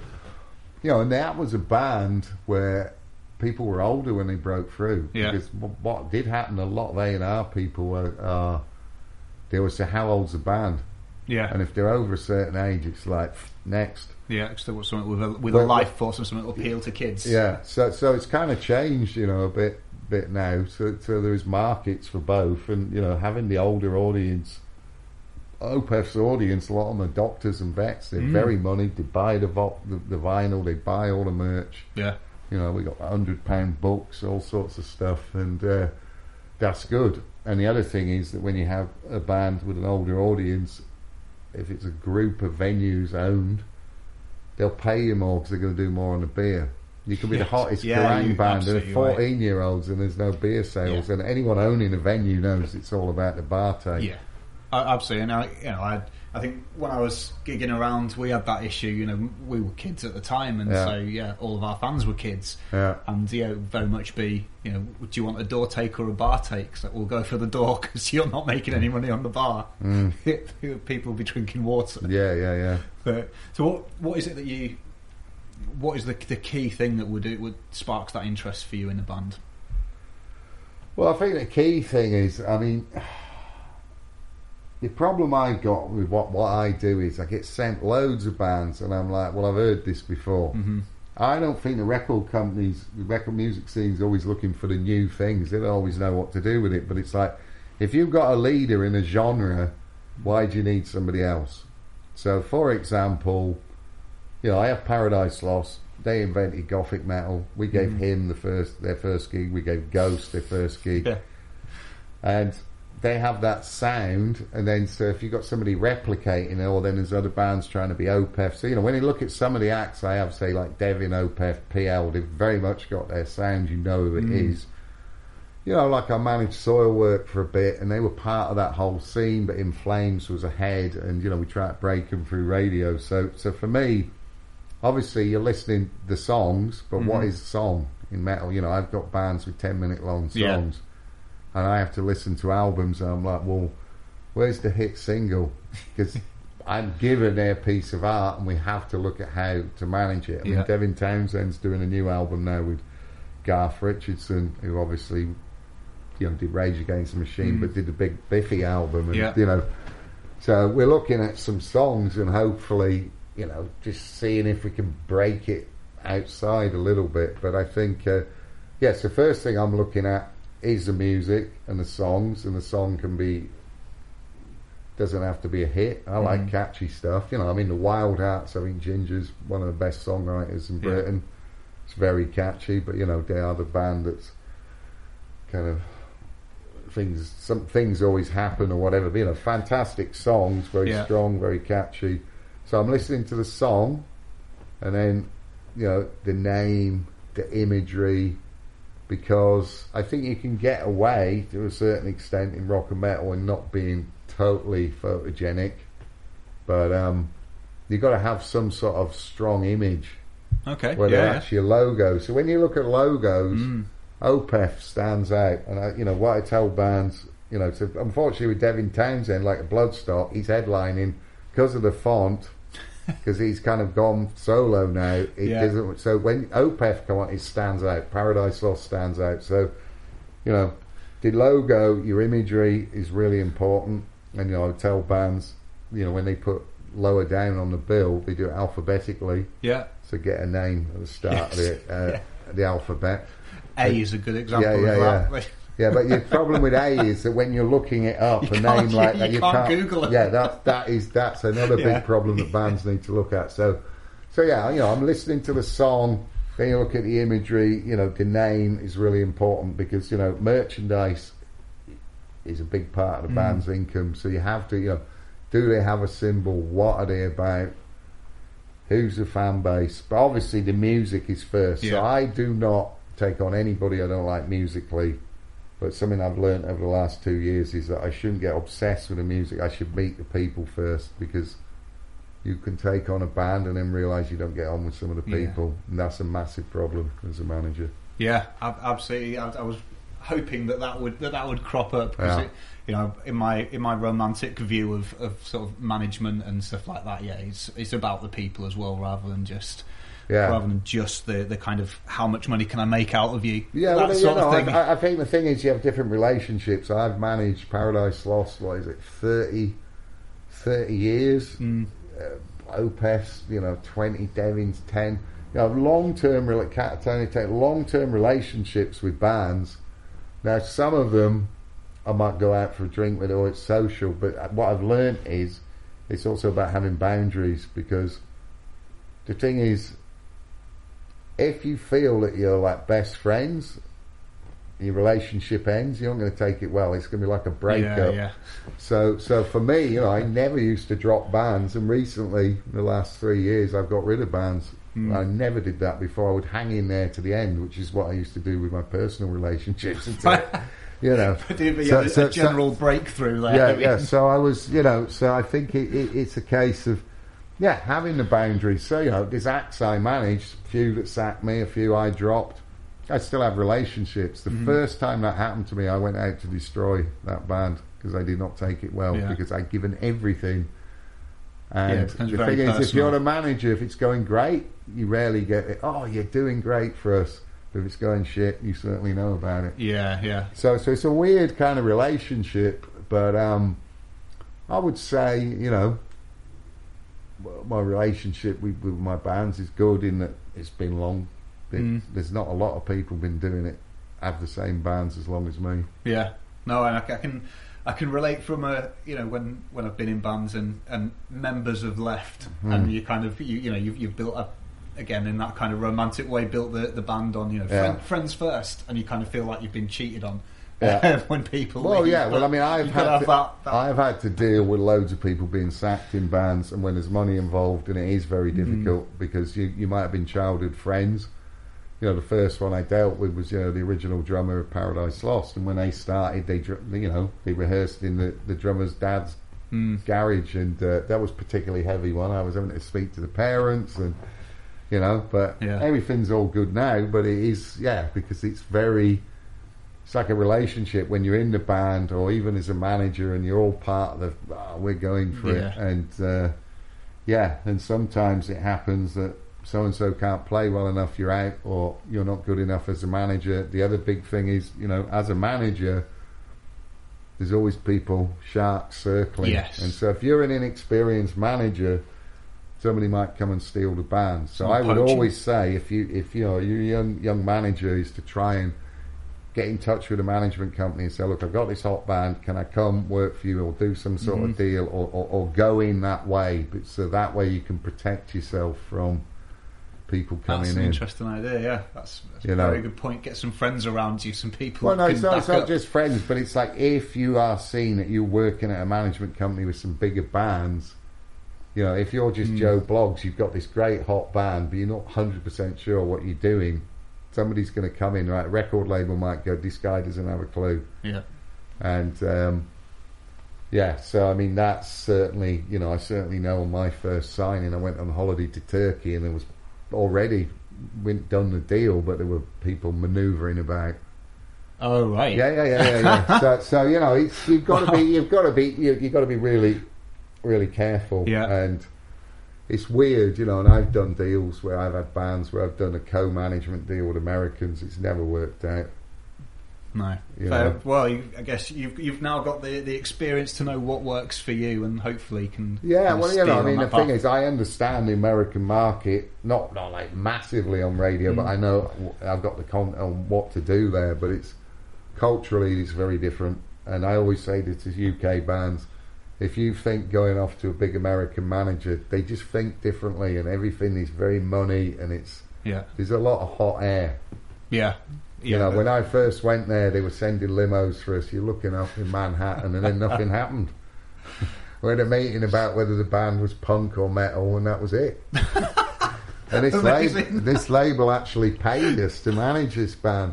you know, and that was a band where people were older when they broke through. Yeah. Because what did happen, a lot of A and R people were, uh, they would say, how old's the band? yeah, And if they're over a certain age, it's like next. yeah, still was something with a with a life force and something to appeal to kids. Yeah, so so it's kind of changed, you know, a bit bit now. So so there's markets for both, and you know, having the older audience, Opeth's audience, a lot of them are doctors and vets. They're Mm. very money. They buy the, vo- the the vinyl, they buy all the merch. yeah, You know, we got hundred pound books, all sorts of stuff, and uh, that's good. And the other thing is that when you have a band with an older audience, if it's a group of venues owned, they'll pay you more because they're going to do more on the beer. You could be the hottest Yeah, Kerrang band and absolutely right. 14 year olds and there's no beer sales. Yeah. And anyone owning a venue knows it's all about the bar take. Yeah, absolutely. And I, you know, I, I think when I was gigging around, we had that issue. You know, we were kids at the time, and Yeah. so yeah, all of our fans were kids. Yeah. And yeah, it would very much be, you know, do you want a door take or a bar take? So we'll go for the door because you're not making any money on the bar. People will be drinking water. Mm. Yeah, yeah, yeah. But, so what what is it that you? What is the the key thing that would it would sparks that interest for you in the band? Well, I think the key thing is, I mean, the problem I've got with what, what I do is I get sent loads of bands, and I'm like, well, I've heard this before. Mm-hmm. I don't think the record companies, the record music scene's always looking for the new things. They don't always know what to do with it. But it's like, if you've got a leader in a genre, why do you need somebody else? So, for example, you know, I have Paradise Lost. They invented gothic metal. We gave him the first their first gig. We gave Ghost their first gig Yeah. and they have that sound. And then, so if you've got somebody replicating it, or then there's other bands trying to be Opeth. So, you know, when you look at some of the acts I have, say like Devin, Opeth, PL, they've very much got their sound. You know who it mm. is. You know, like I managed Soilwork for a bit, and they were part of that whole scene. But In Flames was ahead, and you know we tried to break them through radio. So, so for me, obviously you're listening the songs, but what mm-hmm. is a song in metal? You know, I've got bands with ten minute long songs, Yeah. And I have to listen to albums, and I'm like, well, where's the hit single? Because I'm given a piece of art, and we have to look at how to manage it. I mean, Yeah. Devin Townsend's doing a new album now with Garth Richardson, who obviously. You know, did Rage Against the Machine, but did the big Biffy album, and Yeah. you know, so we're looking at some songs and hopefully, you know, just seeing if we can break it outside a little bit. But I think, uh, yes, the first thing I'm looking at is the music and the songs, and the song can be doesn't have to be a hit. I like mm-hmm. catchy stuff. You know, I mean, the Wild Hearts. I think Ginger's one of the best songwriters in Yeah. Britain. It's very catchy, but you know, they are the band that's kind of things. Some things always happen or whatever. But, you know, fantastic songs, very Yeah. strong, very catchy. So I'm listening to the song, and then you know the name, the imagery, because I think you can get away to a certain extent in rock and metal and not being totally photogenic, but um, you got to have some sort of strong image Okay. where yeah. they're yeah. actually a logo. So when you look at logos, Mm. Opeth stands out, and I, you know what I tell bands, you know, to, unfortunately with Devin Townsend, like Bloodstock, he's headlining because of the font. Because he's kind of gone solo now. It Yeah. doesn't, so when Opeth come on, it stands out. Paradise Lost stands out. So, you know, the logo, your imagery is really important. And you know, I tell bands, you know, when they put lower down on the bill, they do it alphabetically. Yeah. So get a name at the start of the, uh, the alphabet. A is a good example Yeah, yeah, of that. Yeah, but your problem with A is that when you're looking it up, You a name like you that, you can't can't, Google it. Yeah, that that is that's another Yeah. big problem that bands need to look at. So, so yeah, you know, I'm listening to the song. Then you look at the imagery. You know, the name is really important because you know merchandise is a big part of the Mm. band's income. So you have to, you know, do they have a symbol? What are they about? Who's the fan base? But obviously, the music is first. So I do not take on anybody I don't like musically. But something I've learned over the last two years is that I shouldn't get obsessed with the music. I should meet the people first because you can take on a band and then realise you don't get on with some of the Yeah. people, and that's a massive problem as a manager. Yeah, absolutely. I, I was hoping that that would that, that would crop up because Yeah. it, you know, in my in my romantic view of, of sort of management and stuff like that, yeah, it's it's about the people as well rather than just Yeah. rather than just the the kind of how much money can I make out of you, Yeah, that well, sort you know, of thing. I, I think the thing is you have different relationships. I've managed Paradise Lost, what is it, 30, 30 years. Mm. Uh, you know, 20, Devin's 10. You know, long-term, rela- Katatonia take long-term relationships with bands. Now, some of them I might go out for a drink with or it's social, but what I've learned is it's also about having boundaries because the thing is, if you feel that you're like best friends, your relationship ends, you're not going to take it well. It's going to be like a breakup. Yeah, yeah. So, so for me, you know, I never used to drop bands, and recently, the last three years, I've got rid of bands. Mm. I never did that before. I would hang in there to the end, which is what I used to do with my personal relationships. Until, you know, But So- a, so- a general breakthrough there. yeah, I mean, yeah. So I was, you know, so I think it, it, it's a case of, yeah, having the boundaries. So you know, there's acts I managed, a few that sacked me, a few I dropped. I still have relationships. The Mm-hmm. first time that happened to me, I went out to destroy that band because I did not take it well Yeah. because I'd given everything. And becomes the thing is, if you're a manager, if it's going great, you rarely get it. Oh, you're doing great for us. But if it's going shit, you certainly know about it. yeah, yeah. So, so it's a weird kind of relationship, but um, I would say, you know, my relationship with, with my bands is good in that it's been long. It- Mm. There's not a lot of people been doing it, have the same bands as long as me. Yeah, no, and I, I can I can relate from a you know when when I've been in bands and and members have left Hmm. and you kind of you you know you've you've built up again in that kind of romantic way built the the band on you know Yeah. friend, friends first and you kind of feel like you've been cheated on Yeah. when people Well, leave, yeah. Well, I mean, I've had to, that, that I've had to deal with loads of people being sacked in bands, and when there's money involved, and it is very Mm. difficult because you you might have been childhood friends. You know, the first one I dealt with was you know the original drummer of Paradise Lost, and when they started, they you know they rehearsed in the the drummer's dad's Mm. garage, and uh, that was particularly heavy one. I was having to speak to the parents, and you know, but Yeah. everything's all good now. But it is, yeah, because it's very. It's like a relationship when you're in the band, or even as a manager, and you're all part of the. "Oh, we're going for it, and uh, yeah, and sometimes it happens that so and so can't play well enough, you're out, or you're not good enough as a manager. The other big thing is, you know, as a manager, there's always people, sharks circling. Yes. And so if you're an inexperienced manager, somebody might come and steal the band. So Some I would always say, if you if you know you're a young young manager, is to try and get in touch with a management company and say, look, I've got this hot band. Can I come work for you or do some sort Mm-hmm. of deal or, or, or go in that way? But so that way you can protect yourself from people coming That's an in. interesting idea. Yeah, that's, that's a know. very good point. Get some friends around you, some people. Well, no, it's not, it's not just friends, but it's like if you are seen that you're working at a management company with some bigger bands, you know, if you're just Mm. Joe Bloggs, you've got this great hot band, but you're not 100% sure what you're doing, somebody's going to come in, right? A record label might go, this guy doesn't have a clue. Yeah, And, um, yeah, so I mean, that's certainly, you know, I certainly know on my first signing, I went on holiday to Turkey and there was already, we'd done the deal, but there were people manoeuvring about. Oh right. Yeah, yeah, yeah, yeah. yeah. so, so you know, it's, you've got to Wow. be, you've got to be, you, you've got to be really, really careful. Yeah. And it's weird, you know. And I've done deals where I've had bands where I've done a co-management deal with Americans. It's never worked out. No. You know. well, you, I guess you've you've now got the, the experience to know what works for you, and hopefully can. Yeah, kind of well, you know, I mean, the that thing is, I understand the American market, not not like massively on radio, but Mm. I know I've got the con on what to do there. But it's culturally, it's very different. And I always say this to UK bands: if you think going off to a big American manager, they just think differently, and everything is very money, and it's yeah, there's a lot of hot air. yeah, You know, when I first went there, they were sending limos for us. You're looking up in Manhattan, and then nothing happened. We had a meeting about whether the band was punk or metal, and that was it. and this, lab- this label actually paid us to manage this band.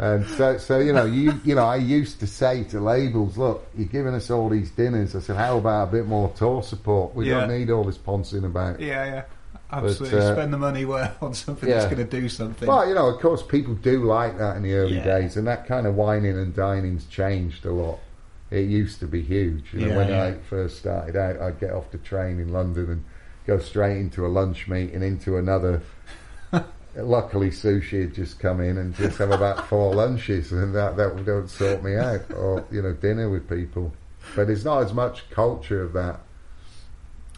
And so, so you know, you you know, I used to say to labels, "Look, you're giving us all these dinners." I said, "How about a bit more tour support? We Yeah. don't need all this poncing about." yeah, yeah. Absolutely, uh, spend the money where on something yeah. that's going to do something. Well, you know, of course, people do like that in the early Yeah. days, and that kind of whining and dining's changed a lot. It used to be huge. You know, when. I first started out, I'd get off the train in London and go straight into a lunch meeting, into another. Luckily, sushi had just come in and just have about four lunches, and that that would sort me out, or you know, dinner with people. But there's not as much culture of that.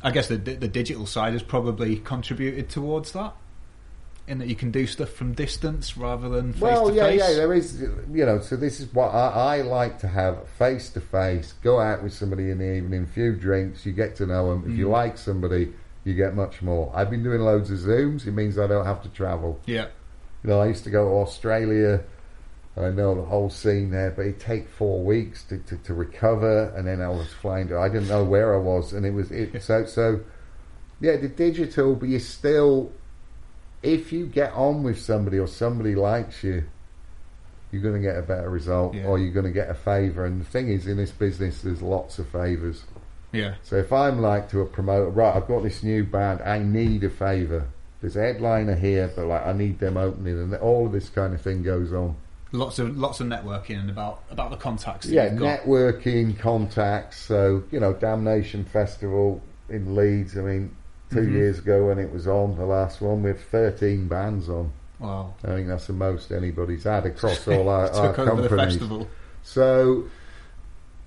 I guess the the digital side has probably contributed towards that, in that you can do stuff from distance rather than face Well, to yeah, yeah, there is, you know, so this is what I, I like to have face to face, go out with somebody in the evening, few drinks, you get to know them. If you Mm. like somebody, you get much more. I've been doing loads of Zooms, it means I don't have to travel. Yeah, You know, I used to go to Australia I know the whole scene there, but it take four weeks to, to, to recover, and then I was flying. To, I didn't know where I was, and it was it, so so. Yeah, the digital, but you still, if you get on with somebody or somebody likes you, you're going to get a better result, Yeah. or you're going to get a favour. And the thing is, in this business, there's lots of favours. Yeah. So if I'm like to a promoter, right, I've got this new band, I need a favour. There's a headliner here, but like I need them opening, and all of this kind of thing goes on. Lots of lots of networking and about about the contacts. Yeah, networking, contacts. So you know, Damnation Festival in Leeds. I mean, 2 Mhm. years ago when it was on, the last one, we had 13 bands on. Wow. I think that's the most anybody's had across all our, our Took over the companies. festival. So,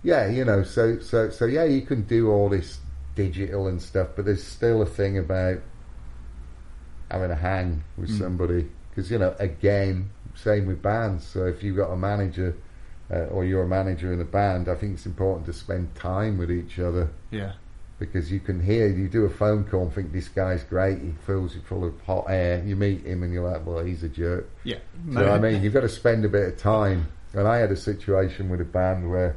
yeah, you know, so so so yeah, you can do all this digital and stuff, but there's still a thing about having a hang with Mm. somebody because you know, again, same with bands. So if you've got a manager uh, or you're a manager in a band, I think it's important to spend time with each other Yeah. because you can hear you do a phone call and think this guy's great. He fills you full of hot air. You meet him and you're like, well, he's a jerk. Yeah. So I mean, you've got to spend a bit of time. And I had a situation with a band where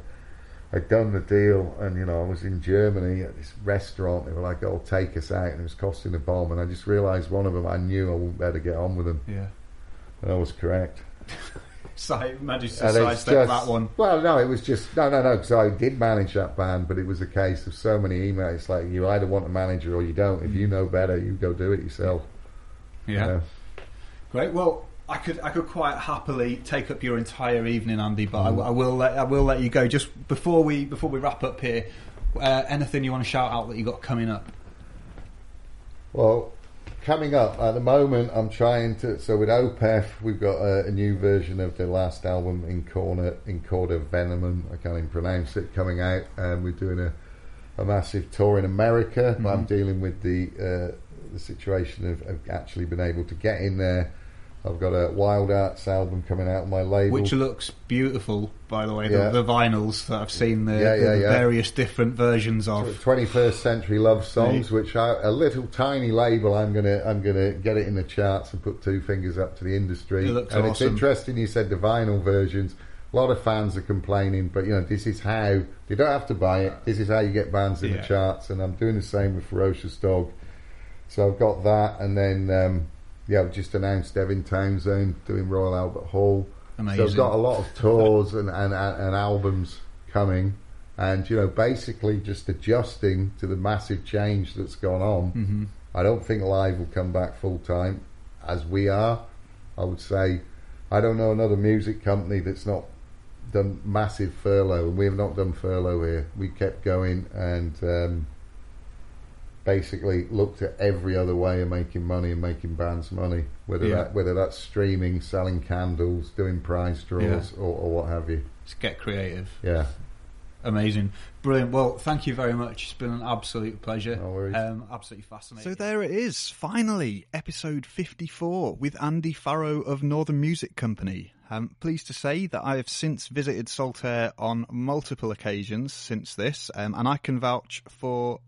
I'd done the deal, and you know, I was in Germany at this restaurant. They were like, "Oh, take us out," and it was costing a bomb. And I just realised one of them, I knew I wouldn't better get on with them, Yeah. and I was correct. So managed to sidestep that one. Well, no, it was just no, no, no. Because I did manage that band, but it was a case of so many emails. Like you either want a manager or you don't. If you mm. know better, you go do it yourself. you Yeah. Great. Well, I could I could quite happily take up your entire evening, Andy, but Mm. I, I will let I will let you go. Just before we before we wrap up here, uh, anything you want to shout out that you got coming up? Well, coming up at the moment, I'm trying to. So with Opeth, we've got a, a new version of the last album in corner in Cauda Venenum. I can't even pronounce it. Coming out, and we're doing a, a massive tour in America. But I'm Mhm. dealing with the uh, the situation of, of actually being able to get in there. I've got a Wild Hearts album coming out on my label. Which looks beautiful, by the way. Yeah. The, the vinyls that I've seen the, Yeah, yeah, the various different versions of. 21st century love songs, which are a little tiny label. I'm gonna I'm gonna get it in the charts and put two fingers up to the industry. It looks and it's interesting you said the vinyl versions. A lot of fans are complaining, but you know this is how you don't have to buy it. This is how you get bands in the charts, and I'm doing the same with Ferocious Dog. So I've got that, and then um, yeah, I've just announced Devin Townsend doing Royal Albert Hall. Amazing. So I've got a lot of tours and, and, and albums coming, and you know, basically just adjusting to the massive change that's gone on. hmm I don't think live will come back full time, as we are. I would say, I don't know another music company that's not done massive furlough, and we have not done furlough here. We kept going and um, basically looked at every other way of making money and making bands money, whether Yeah. that whether that's streaming, selling candles, doing prize draws, or, or what have you. Just get creative. Yeah, Amazing. Brilliant. Well, thank you very much. It's been an absolute pleasure. No worries. Um, absolutely fascinating. So there it is, finally, episode 54 with Andy Farrow of Northern Music Company. I'm pleased to say that I have since visited Saltaire on multiple occasions since this, um, and I can vouch for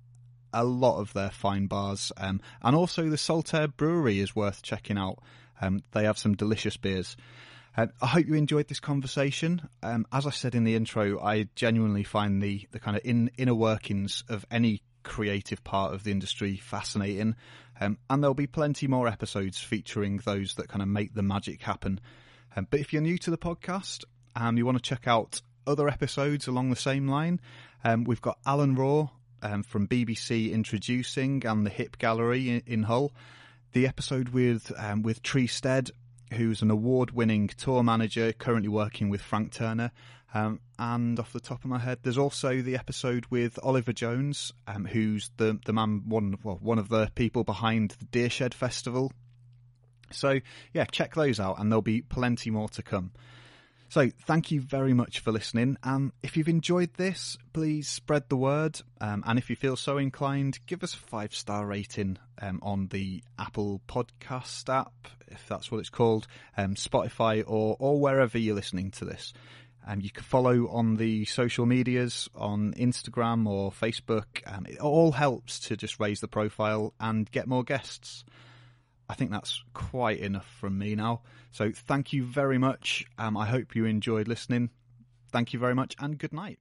a lot of their fine bars. Um, and also the Saltaire Brewery is worth checking out. Um, they have some delicious beers. Uh, I hope you enjoyed this conversation. Um, as I said in the intro, I genuinely find the, the kind of in, inner workings of any creative part of the industry fascinating. Um, and there'll be plenty more episodes featuring those that kind of make the magic happen. Um, but if you're new to the podcast and you want to check out other episodes along the same line, um, we've got Alan Raw um, from BBC introducing and the Hip Gallery in, in Hull. The episode with um, with Tree Stead, who's an award-winning tour manager currently working with Frank Turner. Um, and off the top of my head, there's also the episode with Oliver Jones, um, who's the the man one well one of the people behind the Deershed Festival. So yeah, check those out, and there'll be plenty more to come. So thank you very much for listening. Um, if you've enjoyed this, please spread the word. Um, and if you feel so inclined, give us a five star rating um, on the Apple Podcast app, if that's what it's called, um, Spotify, or or wherever you're listening to this. Um, you can follow on the social medias on Instagram or Facebook. Um, it all helps to just raise the profile and get more guests. I think that's quite enough from me now. So thank you very much. Um, I hope you enjoyed listening. Thank you very much and good night.